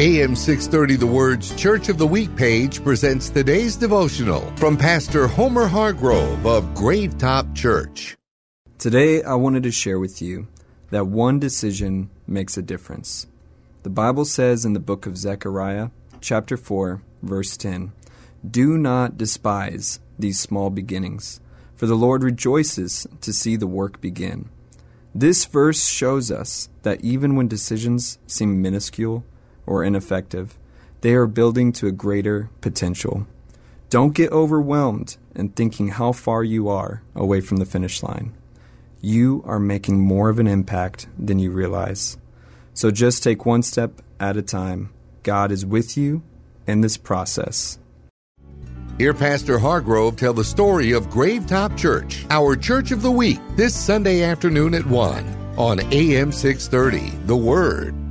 AM 630 The Word's Church of the Week page presents today's devotional from Pastor Homer Hargrove of Gravetop Church. Today, I wanted to share with you that one decision makes a difference. The Bible says in the book of Zechariah, chapter 4, verse 10, Do not despise these small beginnings, for the Lord rejoices to see the work begin. This verse shows us that even when decisions seem minuscule, or ineffective, they are building to a greater potential. Don't get overwhelmed in thinking how far you are away from the finish line. You are making more of an impact than you realize. So just take one step at a time. God is with you in this process. Hear Pastor Hargrove tell the story of Gravetop Church, our church of the week, this Sunday afternoon at 1 on AM 630, The Word.